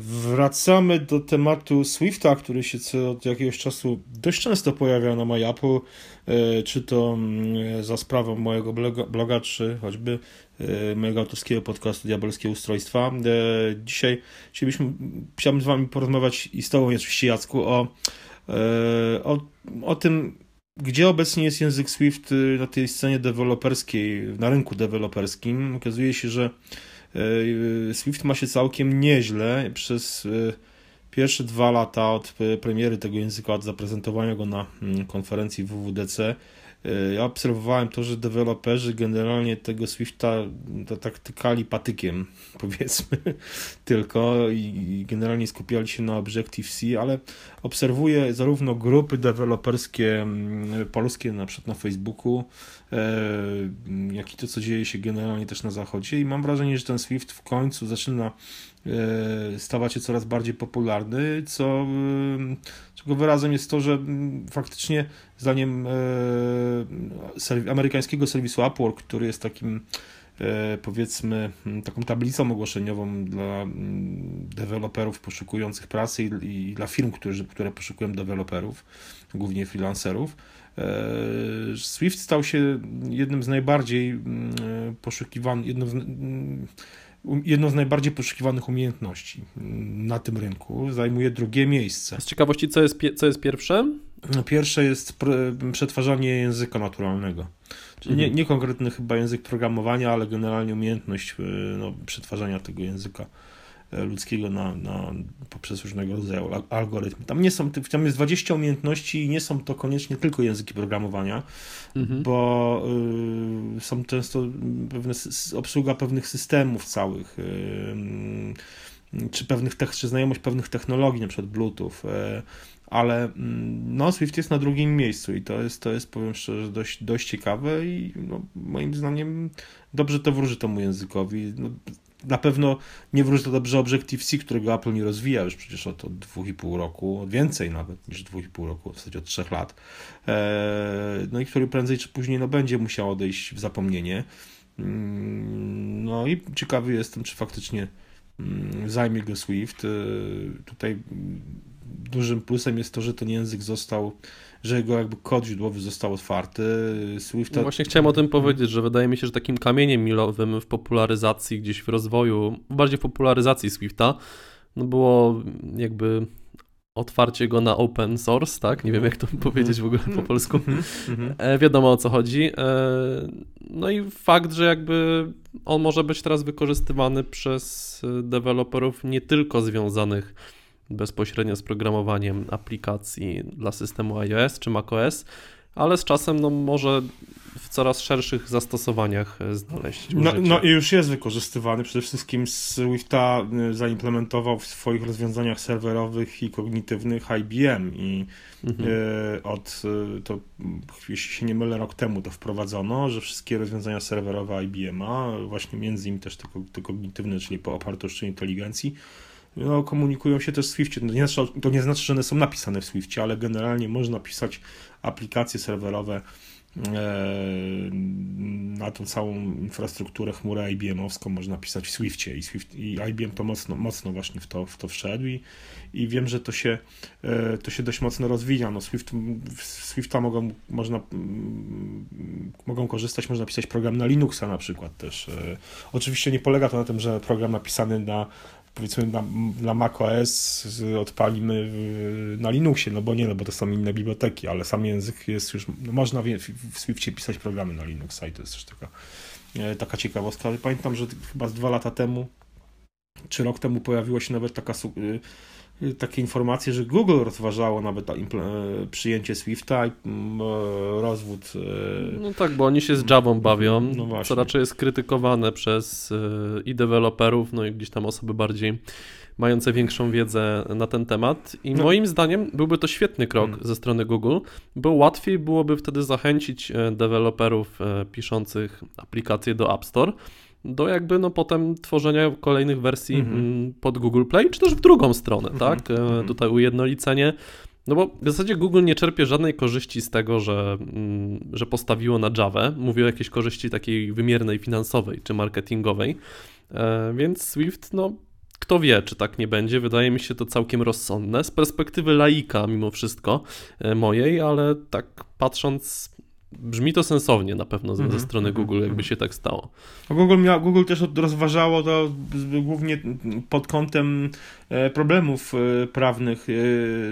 Wracamy do tematu Swifta, który się od jakiegoś czasu dość często pojawia na MyApple, e, czy to mm, za sprawą mojego bloga, bloga czy choćby e, mojego autorskiego podcastu Diabelskie Ustrojstwa. E, dzisiaj chcielibyśmy, chciałbym z Wami porozmawiać i z Tobą oczywiście Jacku o, o, o tym, gdzie obecnie jest język Swift na tej scenie deweloperskiej, na rynku deweloperskim. Okazuje się, że Swift ma się całkiem nieźle przez e, pierwsze dwa lata od premiery tego języka, od zaprezentowania go na mm, konferencji WWDC. E, ja obserwowałem to, że deweloperzy generalnie tego Swifta tak tykali patykiem, powiedzmy, tylko i generalnie skupiali się na Objective-C, ale obserwuję zarówno grupy deweloperskie mm, polskie, na przykład na Facebooku, E, jak i to, co dzieje się generalnie też na zachodzie i mam wrażenie, że ten Swift w końcu zaczyna e, stawać się coraz bardziej popularny, co, e, czego wyrazem jest to, że faktycznie zdaniem amerykańskiego serwisu Upwork, który jest takim powiedzmy taką tablicą ogłoszeniową dla deweloperów poszukujących pracy i, dla firm, które, poszukują deweloperów, głównie freelancerów, E, Swift stał się jednym z najbardziej mm, poszukiwanych, jedną z, mm, jedną z najbardziej poszukiwanych umiejętności na tym rynku. Zajmuje drugie miejsce. Z ciekawości, co jest, co jest pierwsze? Pierwsze jest przetwarzanie języka naturalnego. Czyli mhm. nie, nie konkretny chyba język programowania, ale generalnie umiejętność e, no, przetwarzania tego języka ludzkiego na, na, poprzez różnego rodzaju algorytmy. Tam nie są, tam jest 20 umiejętności i nie są to koniecznie tylko języki programowania, mhm. bo y, są często pewne, obsługa pewnych systemów całych, y, czy, pewnych czy znajomość pewnych technologii, na przykład Bluetooth, y, ale mm, no, Swift jest na drugim miejscu i to jest, to jest powiem szczerze, dość, dość ciekawe i no, moim zdaniem dobrze to wróży temu językowi. No, na pewno nie wróży to dobrze Objective-C, którego Apple nie rozwija już przecież od, od 2,5 roku, więcej nawet niż 2,5 roku, w zasadzie od 3 lat. E, no i który prędzej czy później no, będzie musiał odejść w zapomnienie. Mm, no i ciekawy jestem, czy faktycznie mm, zajmie go Swift. E, tutaj dużym plusem jest to, że ten język został że jego jakby kod źródłowy został otwarty. Swift. No właśnie chciałem o tym powiedzieć, że wydaje mi się, że takim kamieniem milowym w popularyzacji, gdzieś w rozwoju, bardziej w popularyzacji Swifta, no było jakby otwarcie go na open source, tak? Nie wiem, jak to powiedzieć w ogóle po polsku. Mhm, mhm. E, wiadomo o co chodzi. E, no i fakt, że jakby on może być teraz wykorzystywany przez deweloperów nie tylko związanych bezpośrednio z programowaniem aplikacji dla systemu iOS czy macOS, ale z czasem no, może w coraz szerszych zastosowaniach e, znaleźć. No, no, i już jest wykorzystywany. Przede wszystkim Swifta e, zaimplementował w swoich rozwiązaniach serwerowych i kognitywnych IBM i mhm. e, od to, jeśli się nie mylę, rok temu to wprowadzono, że wszystkie rozwiązania serwerowe IBM-a, właśnie między innymi też te, te kognitywne, czyli po opartości o sztucznej inteligencji, no, komunikują się też w Swiftie. To nie, znaczy, to nie znaczy, że one są napisane w Swiftie, ale generalnie można pisać aplikacje serwerowe e, na tą całą infrastrukturę chmurę IBM-owską można pisać w Swiftie i, Swift, i IBM to mocno, mocno właśnie w to, w to wszedł i, i wiem, że to się, e, to się dość mocno rozwija. No Swift, Swifta mogą, można, mogą korzystać, można pisać program na Linuxa na przykład też. E, oczywiście nie polega to na tym, że program napisany na powiedzmy na, na macOS odpalimy na Linuxie, no bo nie, no bo to są inne biblioteki, ale sam język jest już, no można w, w Swiftie pisać programy na Linuxa i to jest też taka, e, taka ciekawostka. Pamiętam, że chyba z dwa lata temu, czy rok temu pojawiła się nawet taka takie informacje, że Google rozważało nawet e, przyjęcie Swifta i mm, e, rozwód. E, no tak, bo oni się z Javą bawią, no co raczej jest krytykowane przez i deweloperów, no i gdzieś tam osoby bardziej mające większą wiedzę na ten temat. I no. moim zdaniem byłby to świetny krok hmm. ze strony Google, bo łatwiej byłoby wtedy zachęcić deweloperów piszących aplikacje do App Store do jakby no potem tworzenia kolejnych wersji mm -hmm. pod Google Play, czy też w drugą stronę, mm -hmm. tak? Mm -hmm. Tutaj ujednolicenie. No bo w zasadzie Google nie czerpie żadnej korzyści z tego, że, mm, że postawiło na Java. Mówię o jakiejś korzyści takiej wymiernej, finansowej czy marketingowej. E, więc Swift, no kto wie, czy tak nie będzie. Wydaje mi się to całkiem rozsądne. Z perspektywy laika, mimo wszystko, e, mojej, ale tak patrząc Brzmi to sensownie na pewno ze, mm -hmm. strony Google, jakby mhm. się tak stało. Google, miał, Google też rozważało to głównie pod kątem e, problemów e, prawnych e,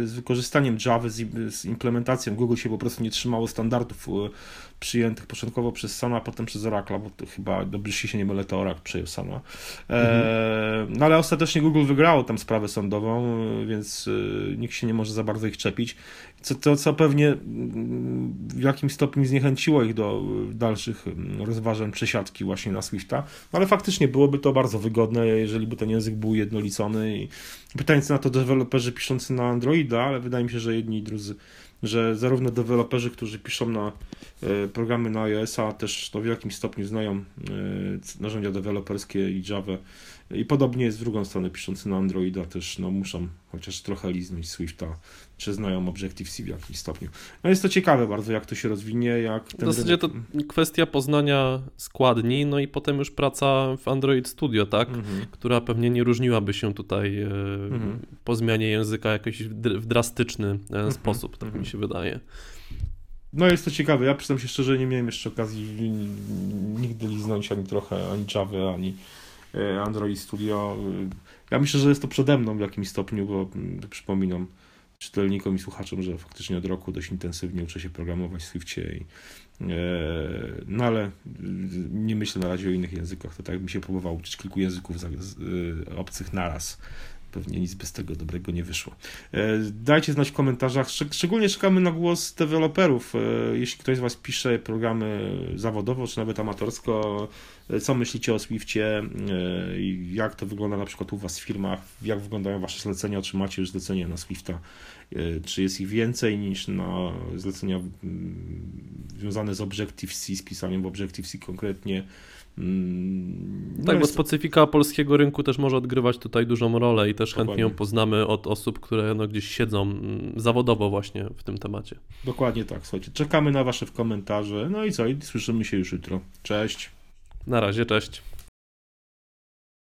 z wykorzystaniem Java, z implementacją. Google się po prostu nie trzymało standardów przyjętych początkowo przez Sana, a potem przez Oracle, bo to chyba, dobrze się nie mylę, to Oracle przejął Sana. E, no ale ostatecznie Google wygrało tam sprawę sądową, więc nikt się nie może za bardzo ich czepić, co, to, co pewnie mm, w jakimś stopniu zniechęciło ich do dalszych mm, rozważań przesiadki właśnie na Swifta, no ale faktycznie byłoby to bardzo wygodne, jeżeli by ten język był jednolicony i pytanie co na to deweloperzy piszący na Androida, ale wydaje mi się, że jedni i drudzy że zarówno deweloperzy, którzy piszą na e, programy na iOS-a, też to w jakimś stopniu znają e, narzędzia deweloperskie i Java. I podobnie jest w drugą stronę, piszący na Androida też no, muszą chociaż trochę liznąć Swifta, czy znają Objective-C w jakimś stopniu. No jest to ciekawe bardzo, jak to się rozwinie, jak W zasadzie to kwestia poznania składni, no i potem już praca w Android Studio, tak, mhm. która pewnie nie różniłaby się tutaj e, mhm. po zmianie języka jakoś w drastyczny mhm. sposób, tak mi mhm. się wydaje. No jest to ciekawe, ja przyznam się szczerze, nie miałem jeszcze okazji nigdy liznąć ani trochę, ani Java, ani e, Android Studio. Ja myślę, że jest to przede mną w jakimś stopniu, bo mm, przypominam czytelnikom i słuchaczom, że faktycznie od roku dość intensywnie uczę się programować w Swiftie. I, e, no ale mm, nie myślę na razie o innych językach. To tak jakbym się próbował uczyć kilku języków y, obcych naraz pewnie nic by z tego dobrego nie wyszło. E, dajcie znać w komentarzach, szczególnie czekamy na głos deweloperów. E, jeśli ktoś z Was pisze programy zawodowo, czy nawet amatorsko, e, co myślicie o Swiftie, jak to wygląda na przykład u Was w firmach, jak wyglądają Wasze zlecenia, czy macie już zlecenie na Swifta, czy jest ich więcej niż na zlecenia związane z Objective-C, z pisaniem w Objective-C konkretnie, Mm, tak, no bo specyfika polskiego rynku też może odgrywać tutaj dużą rolę i też Dokładnie. chętnie ją poznamy od osób, które no gdzieś siedzą mm, zawodowo właśnie w tym temacie. Dokładnie tak, słuchajcie. Czekamy na Wasze komentarze. No i co? I słyszymy się już jutro. Cześć. Na razie, cześć.